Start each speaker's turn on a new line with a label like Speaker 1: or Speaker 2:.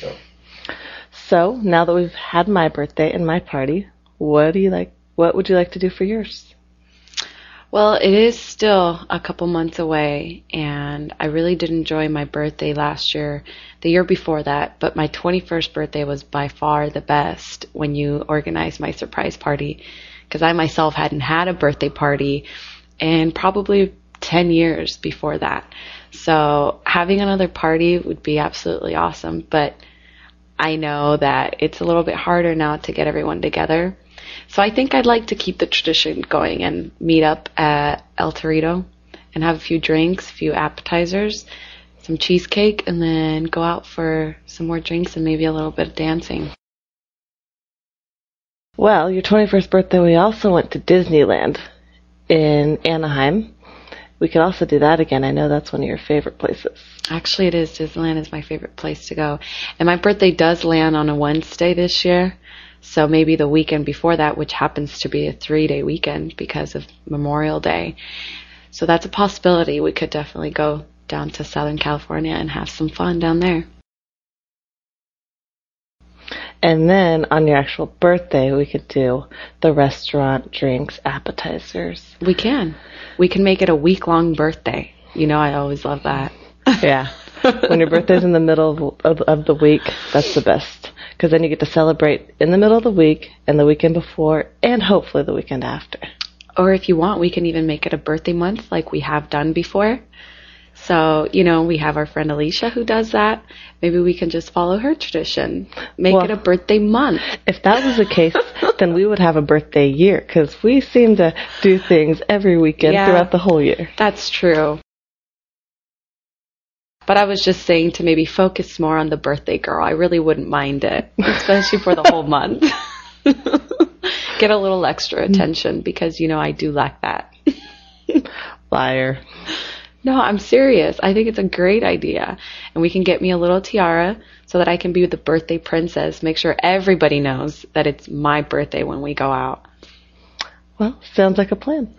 Speaker 1: So,
Speaker 2: So now that we've had my birthday and my party, what do you like? What would you like to do for yours?
Speaker 3: Well, it is still a couple months away, and I really did enjoy my birthday last year, the year before that, but my 21st birthday was by far the best when you organized my surprise party, because I myself hadn't had a birthday party in probably 10 years before that. So having another party would be absolutely awesome, but I know that it's a little bit harder now to get everyone together. So I think I'd like to keep the tradition going and meet up at El Torito and have a few drinks, a few appetizers, some cheesecake, and then go out for some more drinks and maybe a little bit of dancing.
Speaker 2: Well, your 21st birthday, we also went to Disneyland in Anaheim. We could also do that again. I know that's one of your favorite places.
Speaker 3: Actually, it is. Disneyland is my favorite place to go. And my birthday does land on a Wednesday this year. So maybe the weekend before that, which happens to be a three day weekend because of Memorial Day. So that's a possibility. We could definitely go down to Southern California and have some fun down there.
Speaker 2: And then on your actual birthday, we could do the restaurant, drinks, appetizers.
Speaker 3: We can. We can make it a week long birthday. You know, I always love that.
Speaker 2: Yeah. when your birthday's in the middle of, of, of the week, that's the best. Because then you get to celebrate in the middle of the week and the weekend before and hopefully the weekend after.
Speaker 3: Or if you want, we can even make it a birthday month like we have done before. So, you know, we have our friend Alicia who does that. Maybe we can just follow her tradition. Make
Speaker 2: Well-
Speaker 3: it a birthday month.
Speaker 2: If that was the case, then we would have a birthday year because we seem to do things every weekend
Speaker 3: Yeah.
Speaker 2: throughout the whole year.
Speaker 3: That's true. But I was just saying to maybe focus more on the birthday girl. I really wouldn't mind it, especially for the whole month. Get a little extra attention because, you know, I do lack that.
Speaker 2: Liar.
Speaker 3: No, I'm serious. I think it's a great idea. And we can get me a little tiara so that I can be the birthday princess. Make sure everybody knows that it's my birthday when we go out.
Speaker 2: Well, sounds like a plan.